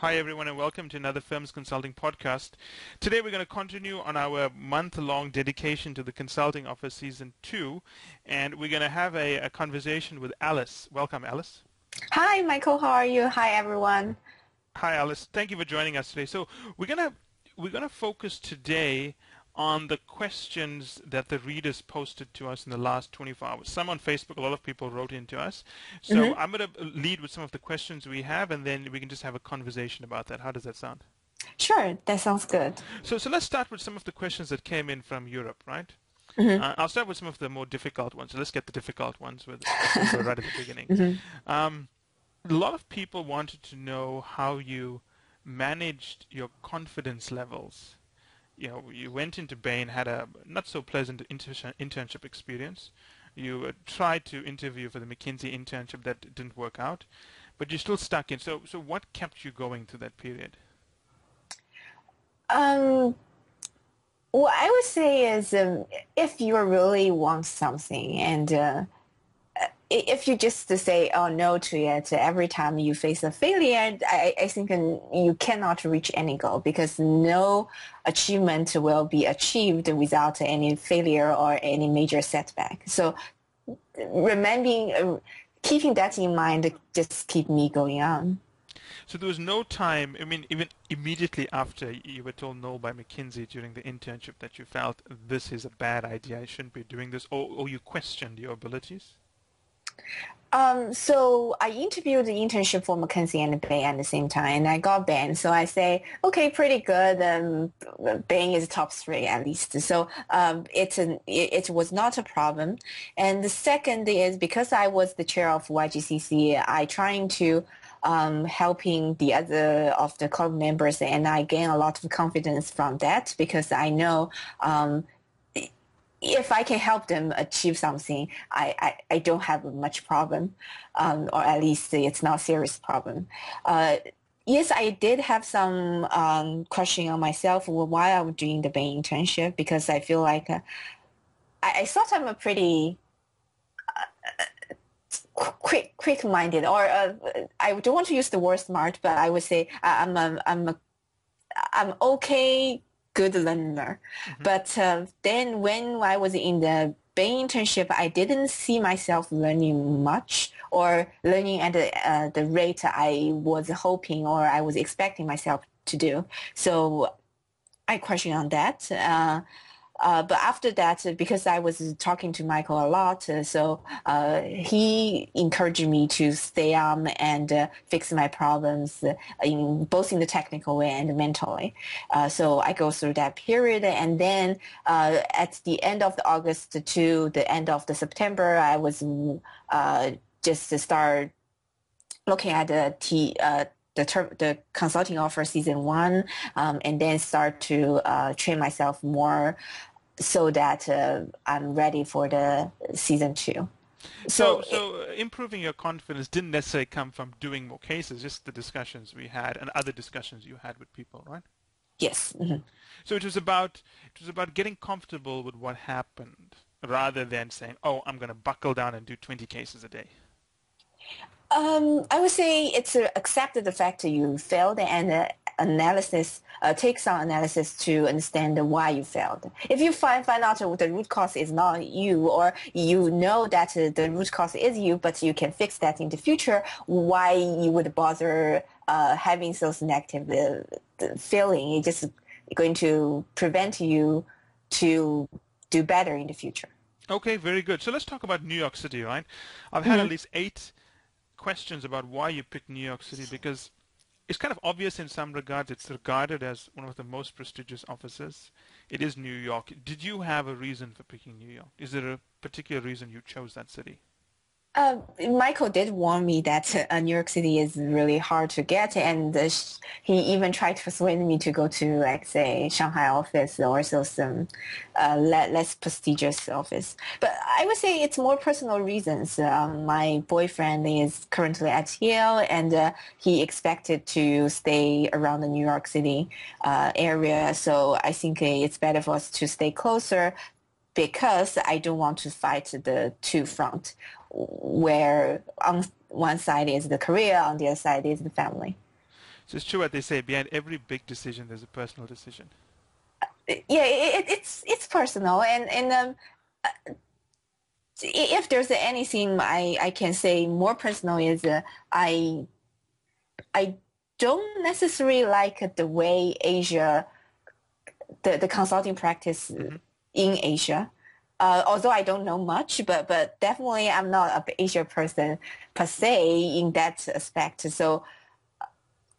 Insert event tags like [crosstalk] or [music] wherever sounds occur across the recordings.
Hi, everyone, and welcome to another Firms Consulting podcast. Today, we're going to continue on our month long dedication to the Consulting Offer Season 2, and we're going to have a, a, conversation with Alice. Welcome, Alice. Hi, Michael. How are you? Hi, everyone. Hi, Alice. Thank you for joining us today. So, we're going to we're going to focus today on the questions that the readers posted to us in the last 24 hours. Some on Facebook, a lot of people wrote in to us. So mm-hmm. I'm going to lead with some of the questions we have, and then we can just have a conversation about that. How does that sound? Sure, that sounds good. So, so let's start with some of the questions that came in from Europe, right? Mm-hmm. Uh, I'll start with some of the more difficult ones. So let's get the difficult ones with [laughs] right at the beginning. Mm-hmm. Um, a lot of people wanted to know how you managed your confidence levels you know, you went into Bain, had a not so pleasant inter- internship experience. You uh, tried to interview for the McKinsey internship that didn't work out, but you're still stuck in. So, so what kept you going through that period? Um, what I would say is, um, if you really want something and uh, if you just say oh no to it every time you face a failure, I, I think you cannot reach any goal because no achievement will be achieved without any failure or any major setback. So remembering, uh, keeping that in mind, just keep me going on. So there was no time, I mean, even immediately after you were told no by McKinsey during the internship that you felt this is a bad idea, I shouldn't be doing this, or, or you questioned your abilities? Um, so I interviewed the internship for McKinsey and Bain at the same time, and I got Bain. So I say, okay, pretty good. Um, Bain is top three at least. So um, it's an, it, it, was not a problem. And the second is because I was the chair of YGCC, I trying to um, helping the other of the club members, and I gain a lot of confidence from that because I know um, if I can help them achieve something, I, I, I don't have much problem, um, or at least it's not a serious problem. Uh, yes, I did have some um, question on myself while I was doing the Bain internship because I feel like uh, I, I, thought I'm a pretty uh, quick quick minded, or uh, I don't want to use the word smart, but I would say I'm a, I'm a, I'm okay good learner. Mm-hmm. But uh, then when I was in the Bain internship, I didn't see myself learning much or learning at the, uh, the rate I was hoping or I was expecting myself to do. So I question on that. Uh, uh, but after that, because I was talking to Michael a lot, uh, so uh, he encouraged me to stay on and uh, fix my problems in both in the technical way and mentally. Uh, so I go through that period, and then uh, at the end of the August to the end of the September, I was just to start looking at the T the, ter- the consulting offer season one, um, and then start to uh, train myself more so that uh, I'm ready for the season two. So, so, so uh, improving your confidence didn't necessarily come from doing more cases, just the discussions we had and other discussions you had with people, right? Yes. Mm-hmm. So it was about it was about getting comfortable with what happened, rather than saying, "Oh, I'm going to buckle down and do 20 cases a day." Um, I would say it's uh, accept the fact that you failed and uh, analysis, uh, take some analysis to understand why you failed. If you find, find out that the root cause is not you or you know that the root cause is you, but you can fix that in the future, why you would bother uh, having those negative uh, feeling? It's just going to prevent you to do better in the future. Okay, very good. So let's talk about New York City, right? I've had mm-hmm. at least eight questions about why you picked New York City because it's kind of obvious in some regards. It's regarded as one of the most prestigious offices. It is New York. Did you have a reason for picking New York? Is there a particular reason you chose that city? Uh, Michael did warn me that uh, New York City is really hard to get, and uh, he even tried to persuade me to go to, like, say, Shanghai office or also some uh, less prestigious office. But I would say it's more personal reasons. Um, my boyfriend is currently at Yale, and uh, he expected to stay around the New York City uh, area. So I think it's better for us to stay closer because I don't want to fight the two front where on one side is the career, on the other side is the family. So it's true what they say. Behind every big decision, there's a personal decision. Yeah, it, it's it's personal, and and um, uh, if there's anything I I can say more personal is uh, I I don't necessarily like the way Asia the the consulting practice mm-hmm. in Asia. Uh, although I don't know much, but but definitely I'm not a Asia person per se in that aspect. So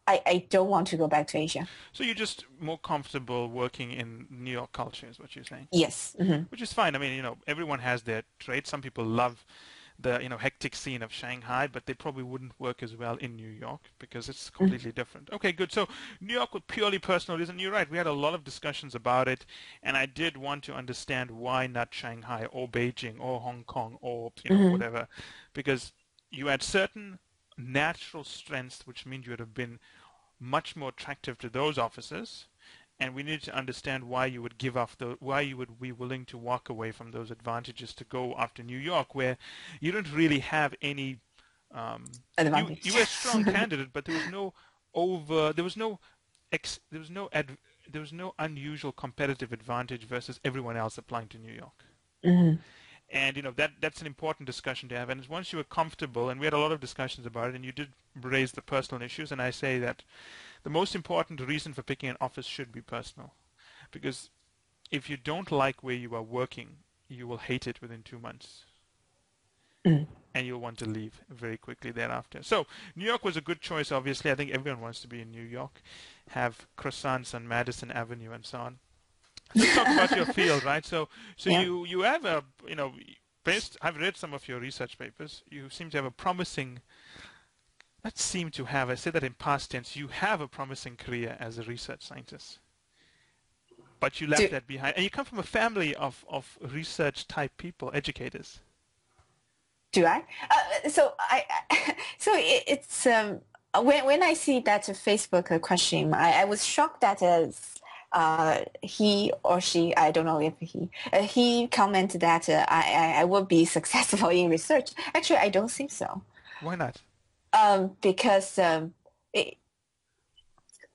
I, I don't want to go back to Asia. So you're just more comfortable working in New York culture, is what you're saying? Yes. Mm-hmm. Which is fine. I mean, you know, everyone has their traits. Some people love the you know hectic scene of Shanghai, but they probably wouldn't work as well in New York because it's mm-hmm. completely different. Okay, good. So New York was purely personal reason. You're right. We had a lot of discussions about it, and I did want to understand why not Shanghai or Beijing or Hong Kong or you know mm-hmm. whatever, because you had certain natural strengths, which means you would have been much more attractive to those officers and we need to understand why you would give off the why you would be willing to walk away from those advantages to go after New York where you don't really have any um, you, you, were a strong [laughs] candidate but there was no over there was no ex, there was no ad, there was no unusual competitive advantage versus everyone else applying to New York. Mm-hmm. And you know that that's an important discussion to have. And once you were comfortable and we had a lot of discussions about it and you did raise the personal issues and i say that the most important reason for picking an office should be personal because if you don't like where you are working you will hate it within two months mm. and you'll want to leave very quickly thereafter so new york was a good choice obviously i think everyone wants to be in new york have croissants on madison avenue and so on let's talk [laughs] about your field, right? So, so yeah. you you have a you know based. I've read some of your research papers. You seem to have a promising. Not seem to have. I say that in past tense. You have a promising career as a research scientist, but you left Do, that behind. And you come from a family of of research type people, educators. Do I? Uh, so I. [laughs] So it, it's um when when I see that Facebook question, I, I was shocked that uh, uh, he or she, I don't know if he, uh, he commented that uh, I, I will be [laughs] successful in research. Actually, I don't think so. Why not? Um, because um, it,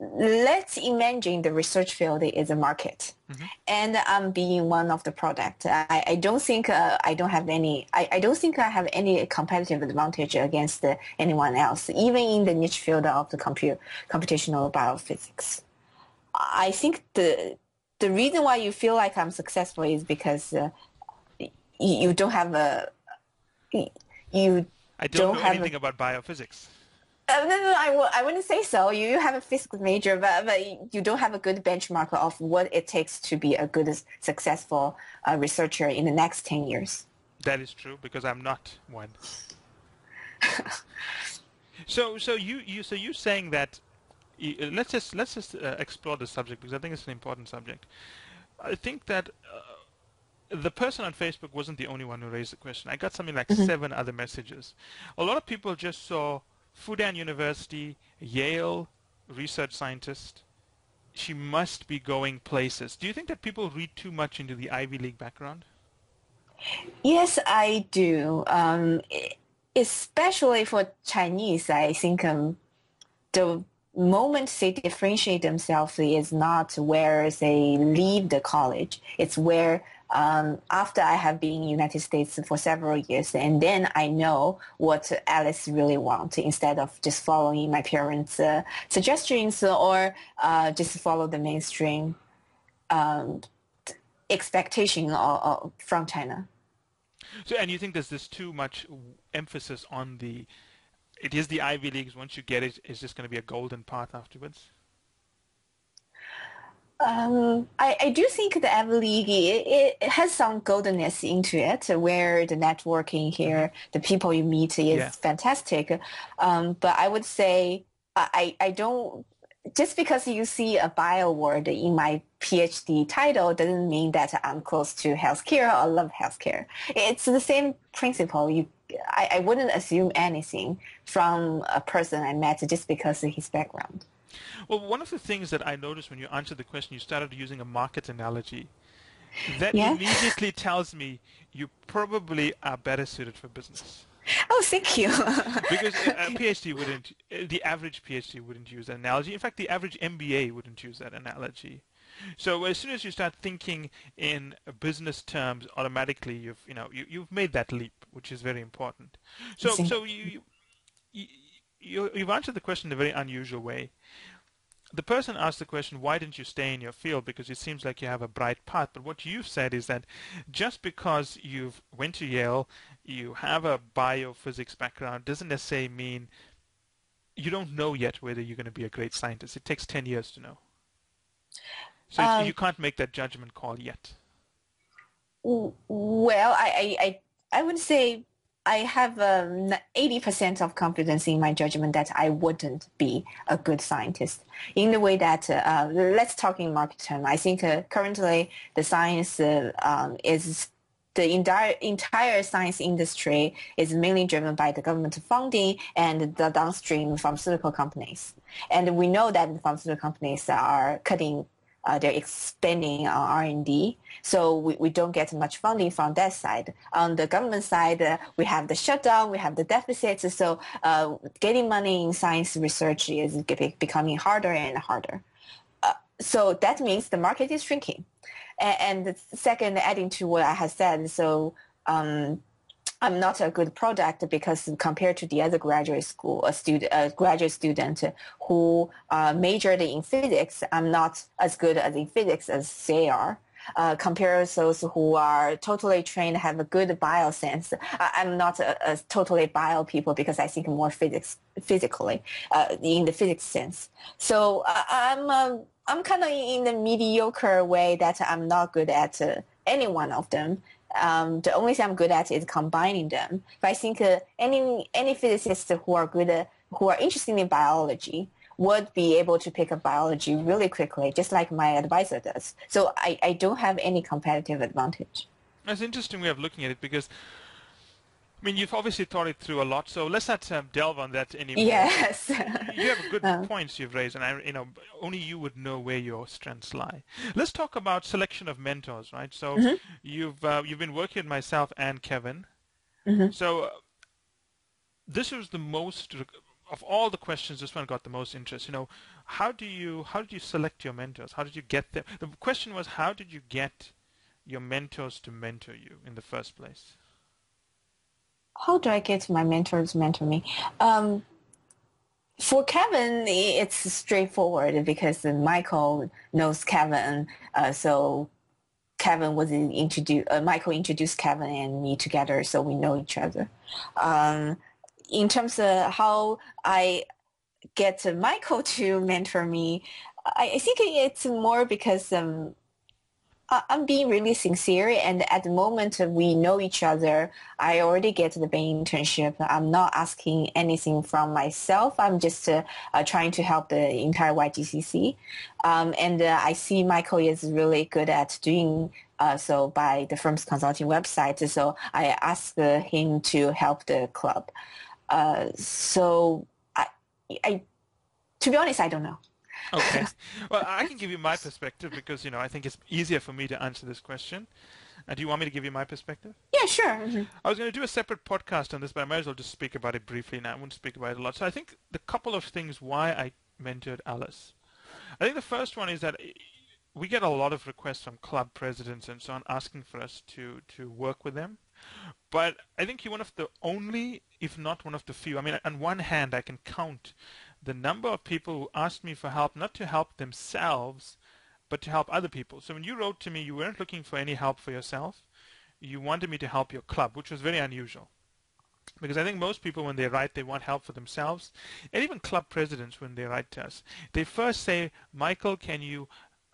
let's imagine the research field is a market mm-hmm. and I'm being one of the product. I, I don't think uh, I don't have any, I, I don't think I have any competitive advantage against uh, anyone else, even in the niche field of the compute, computational biophysics. I think the the reason why you feel like I'm successful is because uh, you don't have a you I don't, don't know anything a, about biophysics. Uh, no, no, I w- I wouldn't say so. You have a physics major, but, but you don't have a good benchmark of what it takes to be a good, successful uh, researcher in the next 10 years. That is true because I'm not one. [laughs] so, so you, you, so you saying that let's just let's just uh, explore the subject because I think it's an important subject. I think that uh, the person on Facebook wasn't the only one who raised the question. I got something like mm-hmm. seven other messages. A lot of people just saw Fudan University, Yale research scientist. She must be going places. Do you think that people read too much into the Ivy League background? Yes, I do. Um, especially for Chinese, I think um, the moment they differentiate themselves is not where they leave the college. It's where um, after I have been in United States for several years, and then I know what Alice really wants instead of just following my parents' uh, suggestions or uh, just follow the mainstream um, expectation from China. So, and you think there's this too much emphasis on the it is the Ivy Leagues. Once you get it, it's just going to be a golden path afterwards. Um, I, I do think the League it, it, has some goldenness into it, where the networking here, mm-hmm. the people you meet is yeah. fantastic. Um, but I would say I I don't just because you see a bio word in my PhD title doesn't mean that I'm close to healthcare or love healthcare. It's the same principle. You I, I wouldn't assume anything from a person I met just because of his background. Well, one of the things that I noticed when you answered the question, you started using a market analogy. That yeah? immediately tells me you probably are better suited for business. Oh, thank you. [laughs] because a [laughs] PhD wouldn't, uh, the average PhD wouldn't use that analogy. In fact, the average MBA wouldn't use that analogy. So as soon as you start thinking in business terms, automatically you've you know you, you've made that leap, which is very important. So so you, you you you've answered the question in a very unusual way. The person asked the question, why didn't you stay in your field? Because it seems like you have a bright path. But what you've said is that just because you've went to Yale, you have a biophysics background, doesn't necessarily mean you don't know yet whether you're going to be a great scientist. It takes 10 years to know. So um, you can't make that judgment call yet. Well, I, I, I would say I have um, 80% of confidence in my judgment that I wouldn't be a good scientist in the way that, uh, let's talk in market term. I think uh, currently the science uh, um, is the entire, entire science industry is mainly driven by the government funding and the downstream pharmaceutical companies. And we know that the pharmaceutical companies are cutting uh, they're expanding on R&D. So we, we don't get much funding from that side. On the government side, uh, we have the shutdown, we have the deficits. So uh, getting money in science research is becoming harder and harder. Uh, so that means the market is shrinking. And, and second, adding to what I have said, so um, I'm not a good product because compared to the other graduate school, a student, a graduate student who uh, majored in physics, I'm not as good as in physics as they are. Uh, compared to those who are totally trained, have a good bio sense. I'm not a, a, totally bio people because I think more physics physically uh, in the physics sense. So uh, I'm uh, I'm kind of in the mediocre way that I'm not good at any one of them. Um, the only thing I'm good at is combining them. But I think uh, any any physicists who are good, uh, who are interested in biology, would be able to pick up biology really quickly, just like my advisor does. So I, I don't have any competitive advantage. That's interesting way of looking at it because I mean, you've obviously thought it through a lot, so let's not um, delve on that anymore. Yes. you have good um. [laughs] points you've raised, and I, you know, only you would know where your strengths lie. Let's talk about selection of mentors, right? So mm-hmm. you've uh, you've been working with myself and Kevin. Mm-hmm. So uh, this was the most of all the questions. This one got the most interest. You know, how do you how did you select your mentors? How did you get them? The question was, how did you get your mentors to mentor you in the first place? How do I get my mentors to mentor me? Um, for Kevin, it's straightforward because Michael knows Kevin. Uh, so Kevin was introduced, uh, Michael introduced Kevin and me together, so we know each other. Um, in terms of how I get Michael [laughs] to mentor me, I, I think it's more because um, I'm being really sincere, and at the moment we know each other. I already get the Bain internship. I'm not asking anything from myself. I'm just uh, uh, trying to help the entire YGCC. Um, and uh, I see Michael is really good at doing uh, so by the Firms Consulting website. So I asked him to help the club. Uh, so I, I, to be honest, I don't know. Okay. [laughs] Well, I can give you my perspective because, you know, I think it's easier for me to answer this question. Uh, do you want me to give you my perspective? Yeah, sure. Mm-hmm. I was going to do a separate podcast on this, but I might as well just speak about it briefly now. I won't speak about it a lot. So I think the couple of things why I mentored Alice. I think the first one is that we get a lot of requests from club presidents and so on asking for us to, to work with them. But I think you're one of the only, if not one of the few. I mean, on one hand, I can count the number of people who asked me for help, not to help themselves, but to help other people. So when you wrote to me, you weren't looking for any help for yourself. You wanted me to help your club, which was very unusual. Because I think most people, when they write, they want help for themselves. And even club presidents, when they write to us, they first say, Michael, can you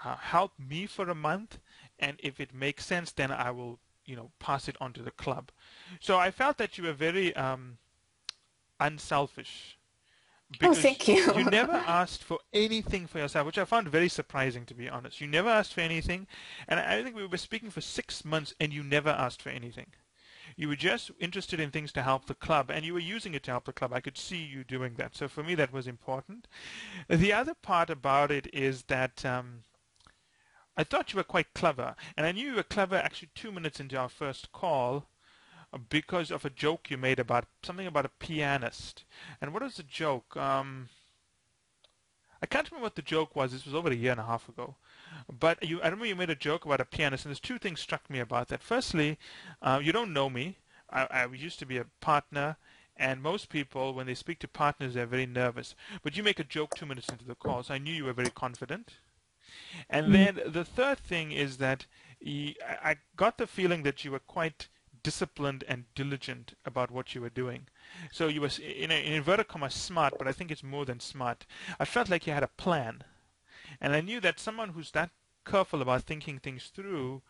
uh, help me for a month? And if it makes sense, then I will, you know, pass it on to the club. So I felt that you were very um, unselfish oh, thank you. you [laughs] never asked for anything for yourself, which I found very surprising, to be honest. You never asked for anything, and I think we were speaking for six months, and you never asked for anything. You were just interested in things to help the club, and you were using it to help the club. I could see you doing that. So for me, that was important. The other part about it is that um, I thought you were quite clever, and I knew you were clever actually two minutes into our first call because of a joke you made about something about a pianist. And what was the joke? Um, I can't remember what the joke was. This was over a year and a half ago. But you, I remember you made a joke about a pianist, and there's two things struck me about that. Firstly, uh, you don't know me. I, I used to be a partner, and most people, when they speak to partners, they're very nervous. But you make a joke two minutes into the call, so I knew you were very confident. And mm. then the third thing is that I got the feeling that you were quite disciplined and diligent about what you were doing. So you were, in, in inverted commas, smart, but I think it's more than smart. I felt like you had a plan. And I knew that someone who's that careful about thinking things through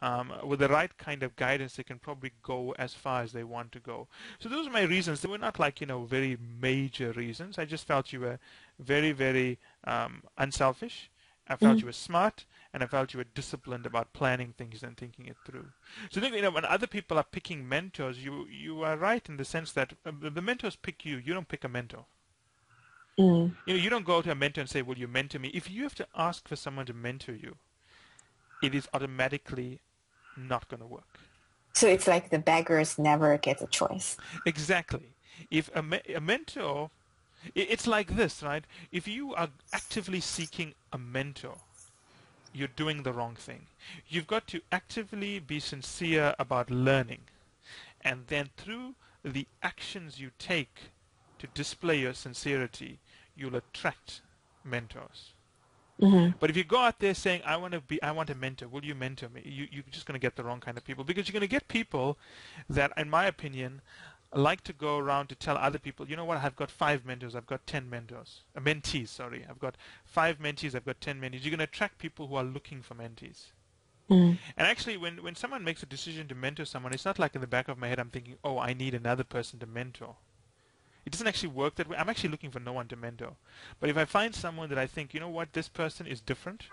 um, with the right kind of guidance, they can probably go as far as they want to go. So those are my reasons. They were not like, you know, very major reasons. I just felt you were very, very um, unselfish. I felt mm-hmm. you were smart, and I felt you were disciplined about planning things and thinking it through. So I think, you know, when other people are picking mentors, you you are right in the sense that uh, the mentors pick you. You don't pick a mentor. Mm. You know, you don't go to a mentor and say, "Will you mentor me?" If you have to ask for someone to mentor you, it is automatically not going to work. So it's like the beggars never get a choice. Exactly. If a, me- a mentor, it's like this, right? If you are actively seeking a mentor, you're doing the wrong thing. You've got to actively be sincere about learning. And then through the actions you take to display your sincerity, you'll attract mentors. Mm-hmm. But if you go out there saying, "I want to be, I want a mentor," will you mentor me? You, you're just going to get the wrong kind of people because you're going to get people that, in my opinion, like to go around to tell other people, you know what, I've got five mentors, I've got ten mentors, uh, mentees, sorry, I've got five mentees, I've got ten mentees. You're going to attract people who are looking for mentees. Mm. And actually, when, when someone makes a decision to mentor someone, it's not like in the back of my head I'm thinking, oh, I need another person to mentor. It doesn't actually work that way. I'm actually looking for no one to mentor. But if I find someone that I think, you know what, this person is different,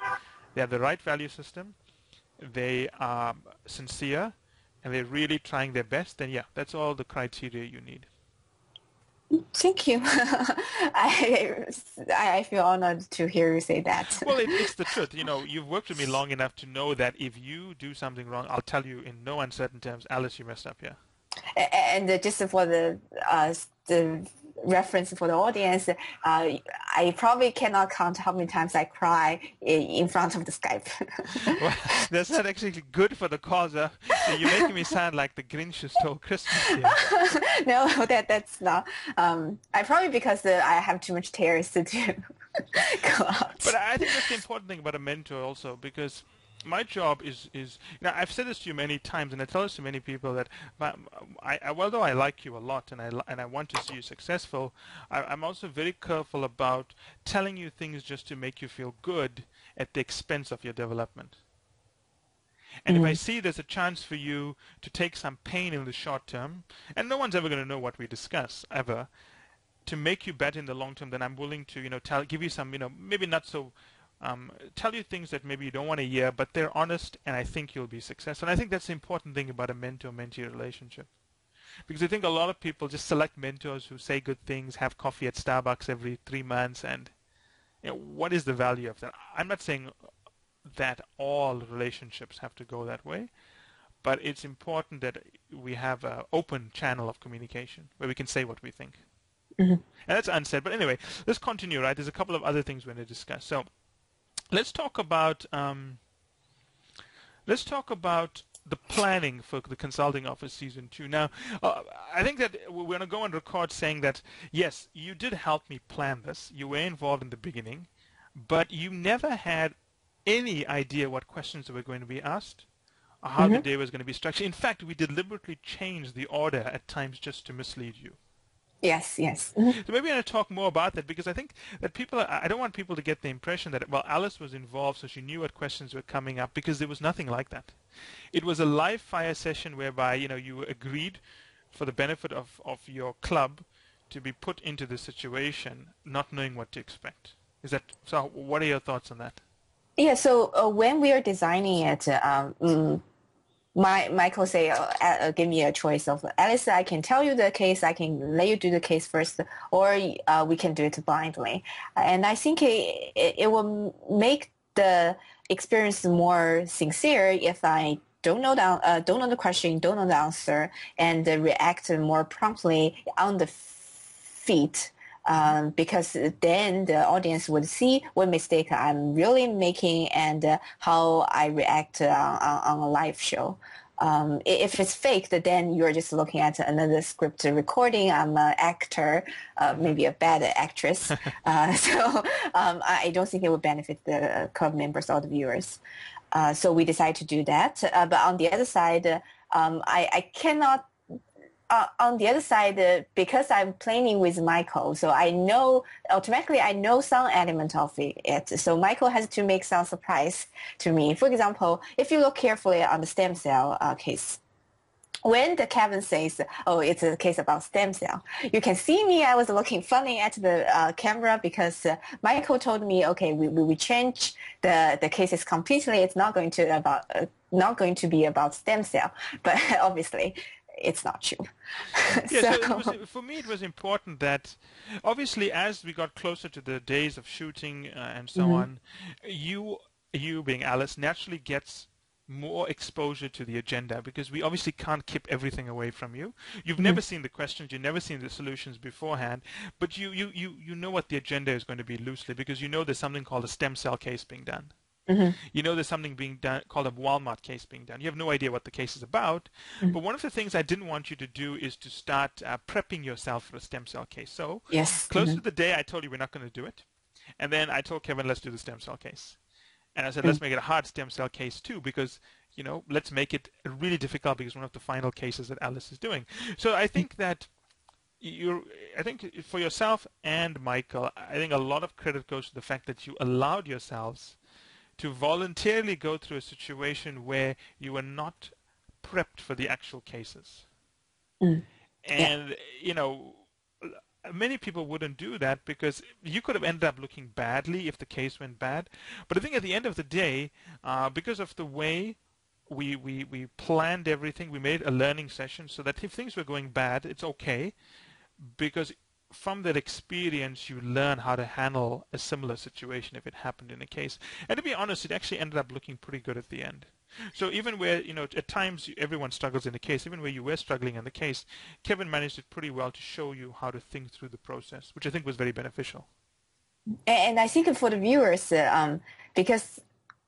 they have the right value system, they are sincere, and they're really trying their best, then yeah, that's all the criteria you need. Thank you. [laughs] I I feel honored to hear you say that. well, it, it's the truth. [laughs] You know, you've worked with me long enough to know that if you do something wrong, I'll tell you in no uncertain terms, Alice, you messed up here. And just for the uh, the reference for the audience, uh, I probably cannot count how many times I cry in front of the Skype. [laughs] well, that's not actually good for the cause. Uh, you're making me sound like the Grinch who stole Christmas [laughs] no, [laughs] that that's not. Um, I probably because uh, I have too much tears to do. But I think that's the important thing about a mentor also because my job is is you know I've said this to you many times, and I tell this to many people that my, I, I, although I like you a lot and I and I want to see you successful, I, am also very careful about telling you things just to make you feel good at the expense of your development. And mm-hmm. if I mm-hmm. see there's a chance for you to take some pain in the short term, and no one's ever going to know what we discuss ever, to make you better in the long term, then I'm willing to, you know, tell, give you some, you know, maybe not so um, tell you things that maybe you don't want to hear, but they're honest, and I think you'll be successful. And I think that's the important thing about a mentor-mentee relationship. Because I think a lot of people just select mentors who say good things, have coffee at Starbucks every three months, and you know, what is the value of that? I'm not saying that all relationships have to go that way, but it's important that we have an open channel of communication where we can say what we think. Mm-hmm. And that's unsaid. But anyway, let's continue, right? There's a couple of other things we're going to discuss. So let's talk about um, let's talk about the planning for the consulting offer season two. Now, uh, I think that we're going to go on record saying that yes, you did help me plan this. You were involved in the beginning, but you never had any idea what questions were going to be asked or how mm-hmm. the day was going to be structured. In fact, we deliberately changed the order at times just to mislead you. Yes, yes. Mm-hmm. So maybe I want to talk more about that because I think that people, I don't want people to get the impression that, well, Alice was involved so she knew what questions were coming up because there was nothing like that. It was a live fire session whereby, you know, you agreed for the benefit of, of your club to be put into the situation not knowing what to expect. Is that, so what are your thoughts on that? Yeah, so uh, when we are designing it, um, mm, my Michael say, uh, uh, give me a choice of Alice. I can tell you the case. I can let you do the case first, or uh, we can do it blindly. And I think it, it will make the experience more sincere if I don't know the uh, don't know the question, don't know the answer, and react more promptly on the feet. Um, because then the audience would see what mistake I'm really making and uh, how I react on, on, a live show. Um, if it's faked, then you're just looking at another script recording. I'm an actor, uh, maybe a bad actress. [laughs] uh, [laughs] so um, I don't think it would benefit the club members or the viewers. Uh, so we decided to do that. Uh, but on the other side, um, I, I, cannot uh, on the other side, uh, because I'm playing with Michael, so I know automatically I know some element of it. So Michael has to make some surprise to me. For example, if you look carefully on the stem cell uh, case, when the Kevin says, "Oh, it's a case about stem cell," you can see me. I was looking funny at the uh, camera because uh, Michael told me, "Okay, we, we, we change the the cases completely. It's not going to about uh, not going to be about stem cell." [laughs] But obviously, it's not true. [laughs] yeah, so, so was, for me, it was important that obviously, as we got closer to the days of shooting uh, and so mm-hmm. on, you you being Alice naturally gets more exposure to the agenda because we obviously can't keep everything away from you. You've mm-hmm. never seen the questions, you've never seen the solutions beforehand, but you, you, you, you know what the agenda is going to be loosely because you know there's something called a stem cell case being done. Mm-hmm. You know there's something being done called a Walmart case being done. You have no idea what the case is about. Mm-hmm. But one of the things I didn't want you to do is to start uh, prepping yourself for a stem cell case. So yes. close mm-hmm. to the day, I told you we're not going to do it. And then I told Kevin, let's do the stem cell case. And I said, let's mm. make it a hard stem cell case too, because you know, let's make it really difficult because one of the final cases that Alice is doing. So I think that you I think for yourself and Michael, I think a lot of credit goes to the fact that you allowed yourselves to voluntarily go through a situation where you were not prepped for the actual cases. Mm. And, yeah. you know, many people wouldn't do that because you could have ended up looking badly if the case went bad. But I think at the end of the day, uh, because of the way we, we, we planned everything, we made a learning session so that if things were going bad, it's okay because from that experience, you learn how to handle a similar situation if it happened in a case. And to be honest, it actually ended up looking pretty good at the end. So even where, you know, at times everyone struggles in a case, even where you were struggling in the case, Kevin managed it pretty well to show you how to think through the process, which I think was very beneficial. And I think for the viewers, uh, um, because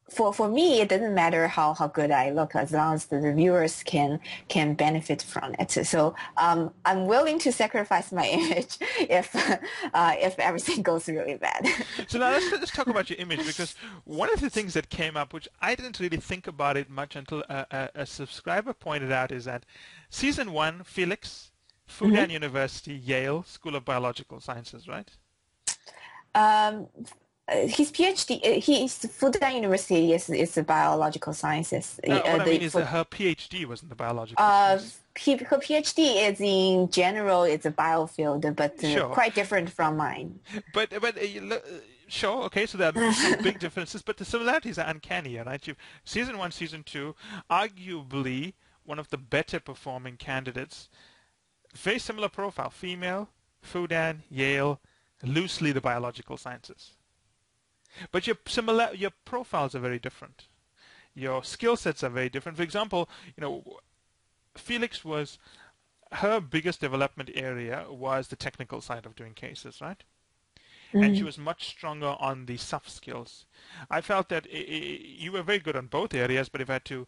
for for me, it doesn't matter how, how good I look as long as the viewers can can benefit from it. So um, I'm willing to sacrifice my [laughs] image if uh, if everything [laughs] goes really bad. so now let's let's talk about [laughs] your image because one of the things that came up, which I didn't really think about it much until a, a, a subscriber pointed out, is that season one, Felix, Fudan mm-hmm. University, Yale School of Biological Sciences, right? Um, his PhD, uh, he's Fudan University is is a biological sciences. No, uh, what I mean is that her PhD was in the biological uh, he, her PhD is in general, it's a biofield, but uh, sure. quite different from mine. [laughs] But but uh, sure, okay, so there are [laughs] some big differences, but the similarities are uncanny, right? you season one, season two, arguably one of the better performing candidates. Very similar profile, female, Fudan, Yale, loosely the biological sciences. But your similar your profiles are very different. Your skill sets are very different. For example, you know, Felix was her biggest development area was the technical side of doing cases, right? Mm-hmm. And she mm-hmm. was much stronger on the soft skills. I felt that it, it, you were very good on both areas, but if I had to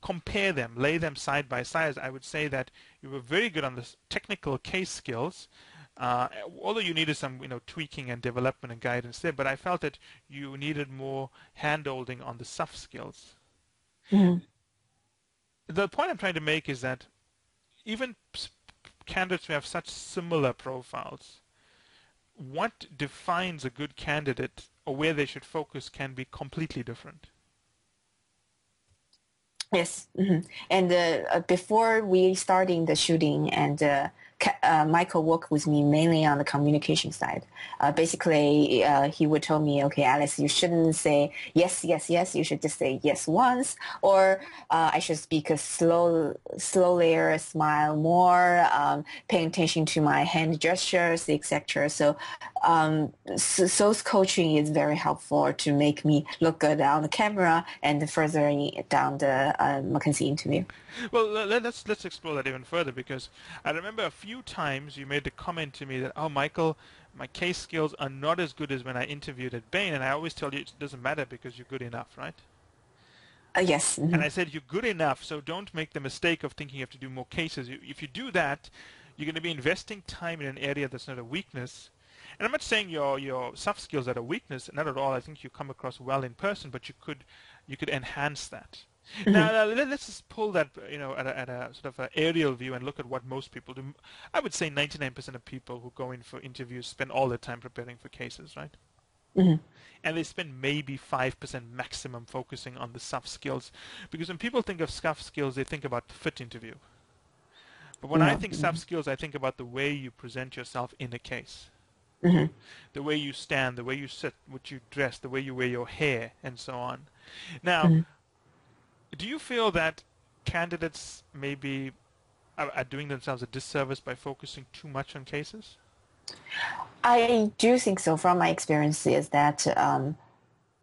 compare them, lay them side by side, I would say that you were very good on the technical case skills, uh, although you needed some, you know, tweaking and development and guidance there, but I felt that you needed more handholding on the soft skills. Mm-hmm. The point I'm trying to make is that even candidates who have such similar profiles, what defines a good candidate or where they should focus can be completely different. Yes, mm-hmm. and uh, uh before we starting the shooting and uh, uh, Michael worked with me mainly on the communication side. Uh, basically, uh, he would tell me, okay, Alice, you shouldn't say yes, yes, yes. You should just say yes once, or uh, I should speak a slow, slowly, smile more, um, paying attention to my hand gestures, etc. So, um, so, so coaching is very helpful to make me look good on the camera and further down the uh, McKinsey interview. Well, let's let's explore that even further because I remember a few times you made the comment to me that, oh, Michael, my case skills are not as good as when I interviewed at Bain, and I always tell you it doesn't matter because you're good enough, right? Uh, yes. Mm-hmm. And I said you're good enough, so don't make the mistake of thinking you have to do more cases. If you do that, you're going to be investing time in an area that's not a weakness. And I'm not saying your your soft skills are a weakness, not at all. I think you come across well in person, but you could you could enhance that. Now, [laughs] let's just pull that, you know, at a, at a sort of an aerial view and look at what most people do. I would say 99% of people who go in for interviews spend all their time preparing for cases, right? Mm-hmm. And they spend maybe 5% maximum focusing on the soft skills. Because when people think of soft skills, they think about the fit interview. But when yeah. I think soft skills, I think about the way you present yourself in a case. Mm-hmm. The way you stand, the way you sit, what you dress, the way you wear your hair, and so on. Now, mm-hmm do you feel that candidates maybe are, are doing themselves a disservice by focusing too much on cases? I do think so. From my experience, is that um,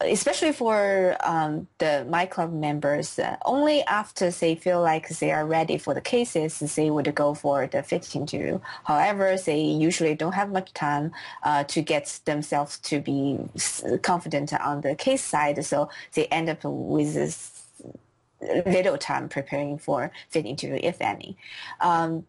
especially for um, the my club members, uh, only after they feel like they are ready for the cases, they would go for the fit interview. However, they usually don't have much time uh, to get themselves to be confident on the case side, so they end up with this little time preparing for fit interview, if any. Um,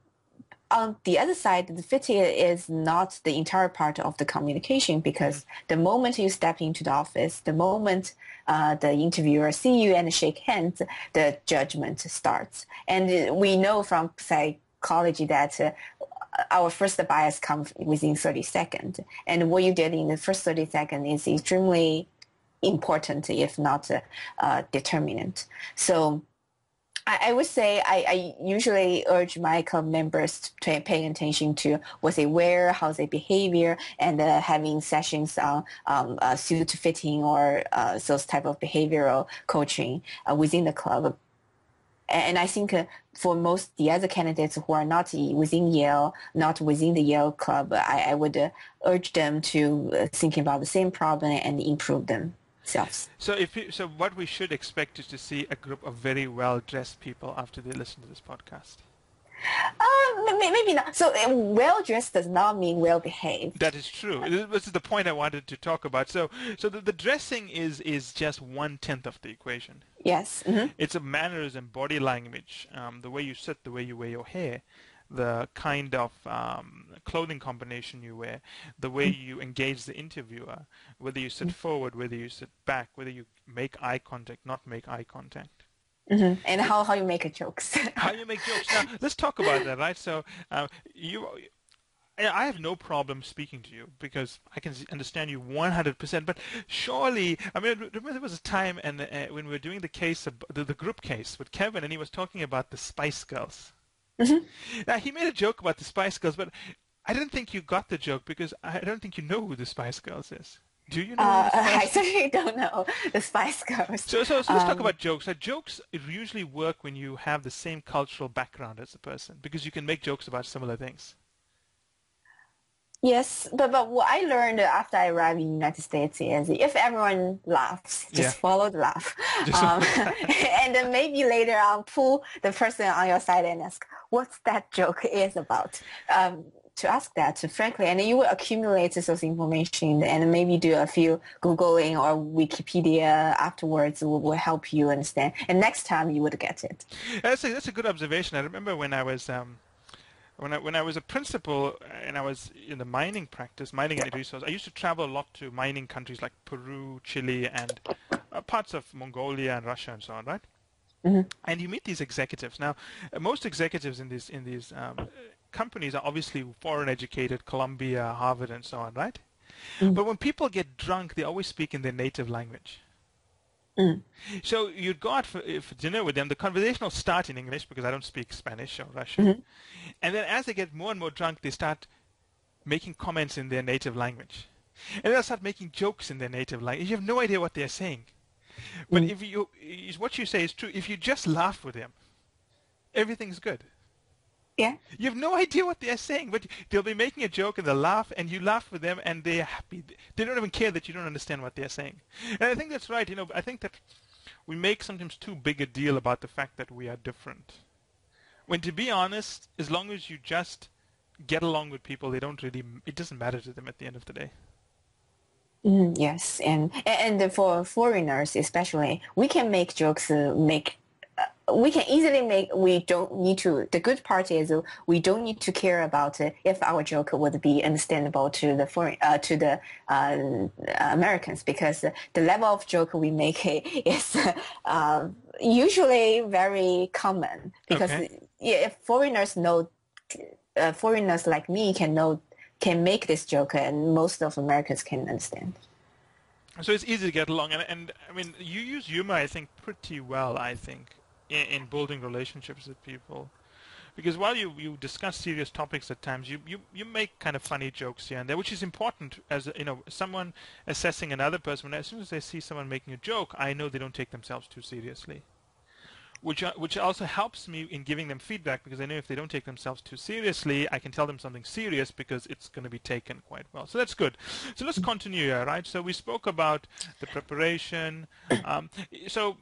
on the other side, the fit is not the entire part of the communication because the moment you step into the office, the moment uh, the interviewer see you and shake hands, the judgment starts. And we know from psychology that uh, our first bias comes within 30 seconds. And what you did in the first 30 seconds is extremely important, if not uh, determinant. So I, would say I, I, usually urge my club members to pay attention to what they wear, how they behavior, and uh, having sessions on um, uh, suit fitting or uh, those type of behavioral coaching uh, within the club. And I think uh, for most the other candidates who are not within Yale, not within the Yale club, I, I would uh, urge them to think about the same problem and improve them. So if you, so, what we should expect is to see a group of very well dressed people after they listen to this podcast. Uh, maybe not. So uh, well dressed does not mean well behaved. That is true. This is the point I wanted to talk about. So, so the, the dressing is is just one tenth of the equation. Yes. Mm-hmm. It's a mannerism, body language, um, the way you sit, the way you wear your hair, the kind of um, clothing combination you wear, the way mm. you engage the interviewer, whether you sit mm. forward, whether you sit back, whether you make eye contact, not make eye contact. Mm-hmm. And how, how you make jokes. [laughs] how you make jokes. Now, let's talk about that, right? So uh, you, I have no problem speaking to you because I can understand you 100%. But surely, I mean, remember there was a time and uh, when we were doing the case, the, the group case with Kevin, and he was talking about the Spice Girls. Mm-hmm. Now he made a joke about the Spice Girls, but I don't think you got the joke because I don't think you know who the Spice Girls is. Do you know? Uh, [laughs] I certainly don't know the Spice Girls. So, so, so let's um, talk about jokes. Now, jokes usually work when you have the same cultural background as a person because you can make jokes about similar things. Yes, but but what I learned after I arrived in the United States is if everyone laughs, [laughs] just yeah. follow the laugh, [laughs] um, [laughs] and then maybe later on pull the person on your side and ask what's that joke is about. Um, to ask that, frankly, and you will accumulate those information and maybe do a few Googling or Wikipedia afterwards will, will help you understand. And next time you would get it. That's a, that's a good observation. I remember when I was um, when I when I was a principal and I was in the mining practice, mining and resource, I used to travel a lot to mining countries like Peru, Chile, and uh, parts of Mongolia and Russia and so on, right? Mm-hmm. And you meet these executives. Now, uh, most executives in these in these um, companies are obviously foreign educated, Columbia, Harvard, and so on, right? Mm-hmm. But when people get drunk, they always speak in their native language. Mm. So you'd go out for, for, dinner with them. The conversation will start in English because I don't speak Spanish or Russian. Mm-hmm. And then as they get more and more drunk, they start making comments in their native language. And they'll start making jokes in their native language. You have no idea what they're saying. But mm. if you, what you say is true. If you just laugh with them, everything's good. Yeah. You have no idea what they're saying, but they'll be making a joke and they'll laugh, and you laugh with them, and they're happy. They don't even care that you don't understand what they're saying. And I think that's right. You know, I think that we make sometimes too big a deal about the fact that we are different. When to be honest, as long as you just get along with people, they don't really. It doesn't matter to them at the end of the day. Mm, yes, and and for foreigners especially, we can make jokes, uh, make we can easily make, we don't need to, the good part is we don't need to care about if our joke would be understandable to the foreign, uh, to the uh, Americans because the level of joke we make [laughs] is uh, usually very common because okay. if foreigners know, uh, foreigners like me can know, can make this joke and most of Americans can understand. So it's easy to get along, and, and I mean, you use humor, I think, pretty well. I think in, in building relationships with people because while you, you discuss serious topics at times, you, you, you make kind of funny jokes here and there, which is important as you know someone assessing another person. As soon as they see someone making a joke, I know they don't take themselves too seriously, which uh, which also helps me in giving them feedback because I know if they don't take themselves too seriously, I can tell them something serious because it's going to be taken quite well. So that's good. So let's continue here, right? So we spoke about the preparation. [coughs] Um, so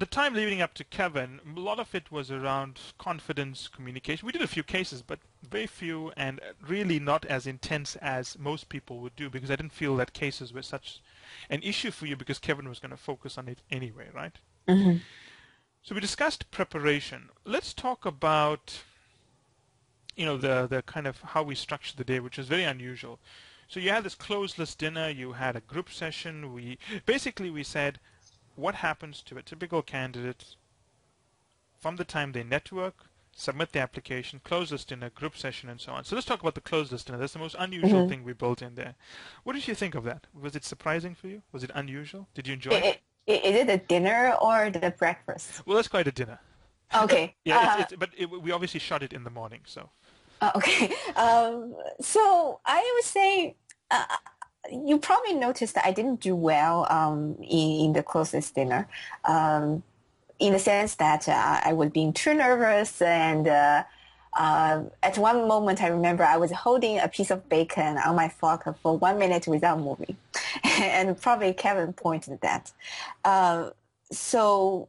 the time leading up to Kevin, a lot of it was around confidence, communication. We did a few cases, but very few and really not as intense as most people would do because I didn't feel that cases were such an issue for you because Kevin was going to focus on it anyway, right? Mm-hmm. So we discussed preparation. Let's talk about you know the the kind of how we structured the day, which was very unusual. So you had this closed list dinner, you had a group session. We basically we said what happens to a typical candidate from the time they network, submit the application, close list in a group session, and so on. So let's talk about the closed list dinner. That's the most unusual mm-hmm. thing we built in there. What did you think of that? Was it surprising for you? Was it unusual? Did you enjoy it? it? Is it a dinner or the breakfast? Well, that's quite a dinner. [laughs] Okay. [laughs] yeah, uh, it's, it's, but it, we obviously shot it in the morning, so. Uh, okay. [laughs] Um, so I would say uh, you probably noticed that I didn't do well um, in, in, the closed list dinner, um, in the sense that uh, I was being too nervous and uh, uh, at one moment I remember I was holding a piece of bacon on my fork for one minute without moving, [laughs] and probably Kevin pointed that. Uh, so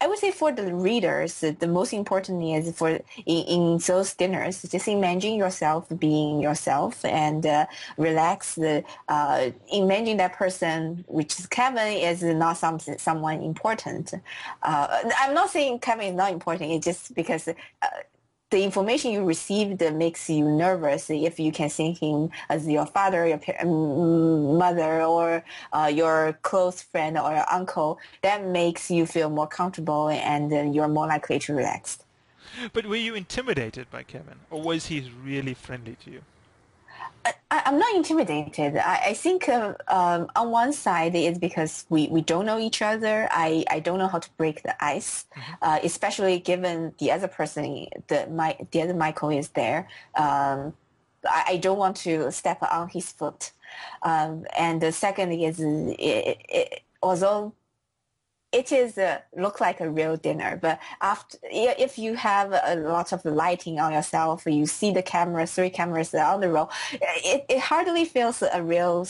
I would say for the readers, the most important is for in, in those dinners, just imagine yourself being yourself and uh, relax. The uh, imagine that person, which is Kevin, is not some someone important. Uh, I'm not saying Kevin is not important. It's just because uh, the information you received makes you nervous if you can see him as your father, your mother, or uh, your close friend or your uncle. That makes you feel more comfortable and uh, you're more likely to relax. But were you intimidated by Kevin, or was he really friendly to you? I, am not intimidated. I, I think uh, um, on one side it's because we, we don't know each other. I, I don't know how to break the ice, mm-hmm. uh, especially given the other person, the, my, the other Michael is there. Um, I, I, don't want to step on his foot. Um, and the second is, it, it, although it is uh, look like a real dinner but after if you have a lot of the lighting on yourself you see the cameras three cameras on the row it, it hardly feels a real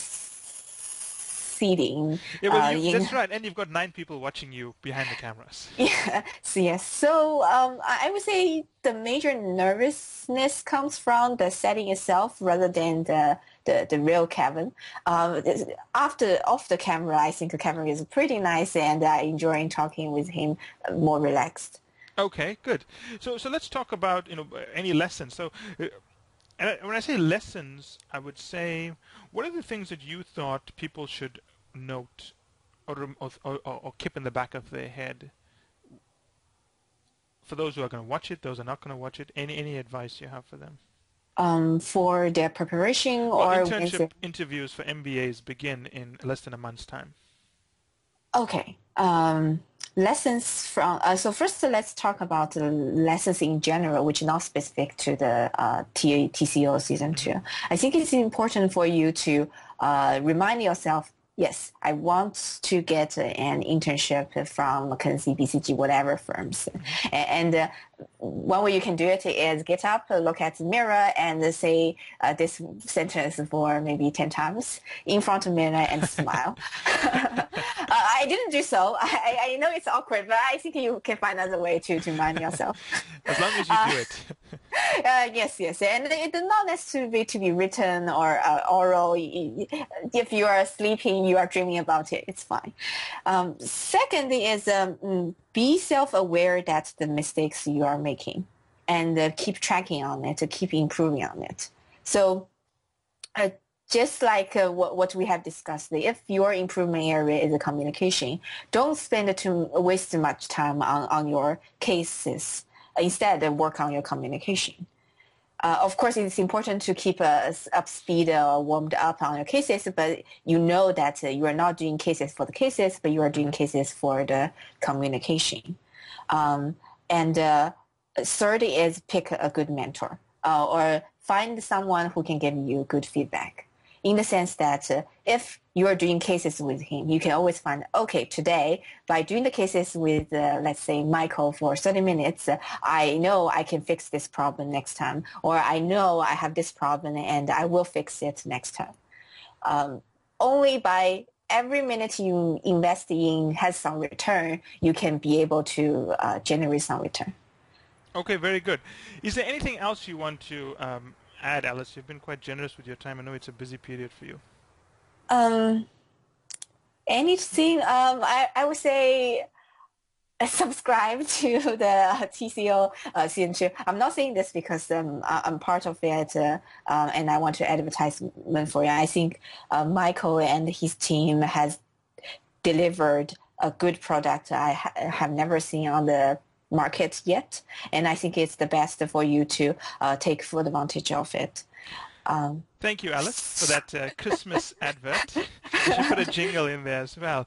seating yeah, well, uh, you, that's right and you've got nine people watching you behind the cameras. [laughs] Yeah so yes. So um, i would say the major nervousness comes from the setting itself rather than the the, the real Kevin. Um, after off the camera, I think Kevin is pretty nice, and I enjoy talking with him uh, more relaxed. Okay, good. So so let's talk about you know any lessons. So. Uh, when I say lessons, I would say, what are the things that you thought people should note or, or, or, or keep in the back of their head for those who are going to watch it, those who are not going to watch it? Any any advice you have for them? Um, for their preparation well, or internship interviews for MBAs begin in less than a month's time. Okay. Um, lessons from uh, so first let's talk about the lessons in general which are not specific to the uh, TCO season two. I think it's important for you to uh, remind yourself yes, I want to get an internship from McKinsey, BCG, whatever firms. And, uh, one way you can do it is get up, look at the mirror, and say uh, this sentence for maybe 10 times in front of the mirror and smile. [laughs] uh, I didn't do so. [laughs] I, I know it's awkward, but I think you can find another way to, to remind yourself. [laughs] as long as you do it. Uh, yes, yes. And it does not necessarily to be written or uh, oral. If you are sleeping, you are dreaming about it, it's fine. Um, second is um, mm, be self-aware that the mistakes you are making and uh, keep tracking on it, to keep improving on it. So uh, just like uh, what, what we have discussed, if your improvement area is a communication, don't spend too waste too much time on, on your cases. Instead, work on your communication. Uh, of course, it's important to keep us up speed or warmed up on your cases, but you know that uh, you are not doing cases for the cases, but you are doing cases for the communication. Um, and uh, third is pick a good mentor uh, or find someone who can give you good feedback in the sense that uh, if you are doing cases with him, you can always find, okay, today by doing the cases with, uh, let's say, Michael for 30 minutes, uh, I know I can fix this problem next time, or I know I have this problem and I will fix it next time. Um, only by every minute you invest in has some return, you can be able to uh, generate some return. Okay, very good. Is there anything else you want to um, add, Alice? You've been quite generous with your time. I know it's a busy period for you. Um, anything? Um, I, I would say [laughs] subscribe to the TCO uh. I'm not saying this because um, I'm part of it uh, uh, and I want to advertisement for you. I think uh, Michael and his team has delivered a good product I ha- have never seen on the market yet. And I think it's the best for you to uh, take full advantage of it. Um, Thank you, Alice, for that uh, [laughs] Christmas advert. You should put a jingle in there as well.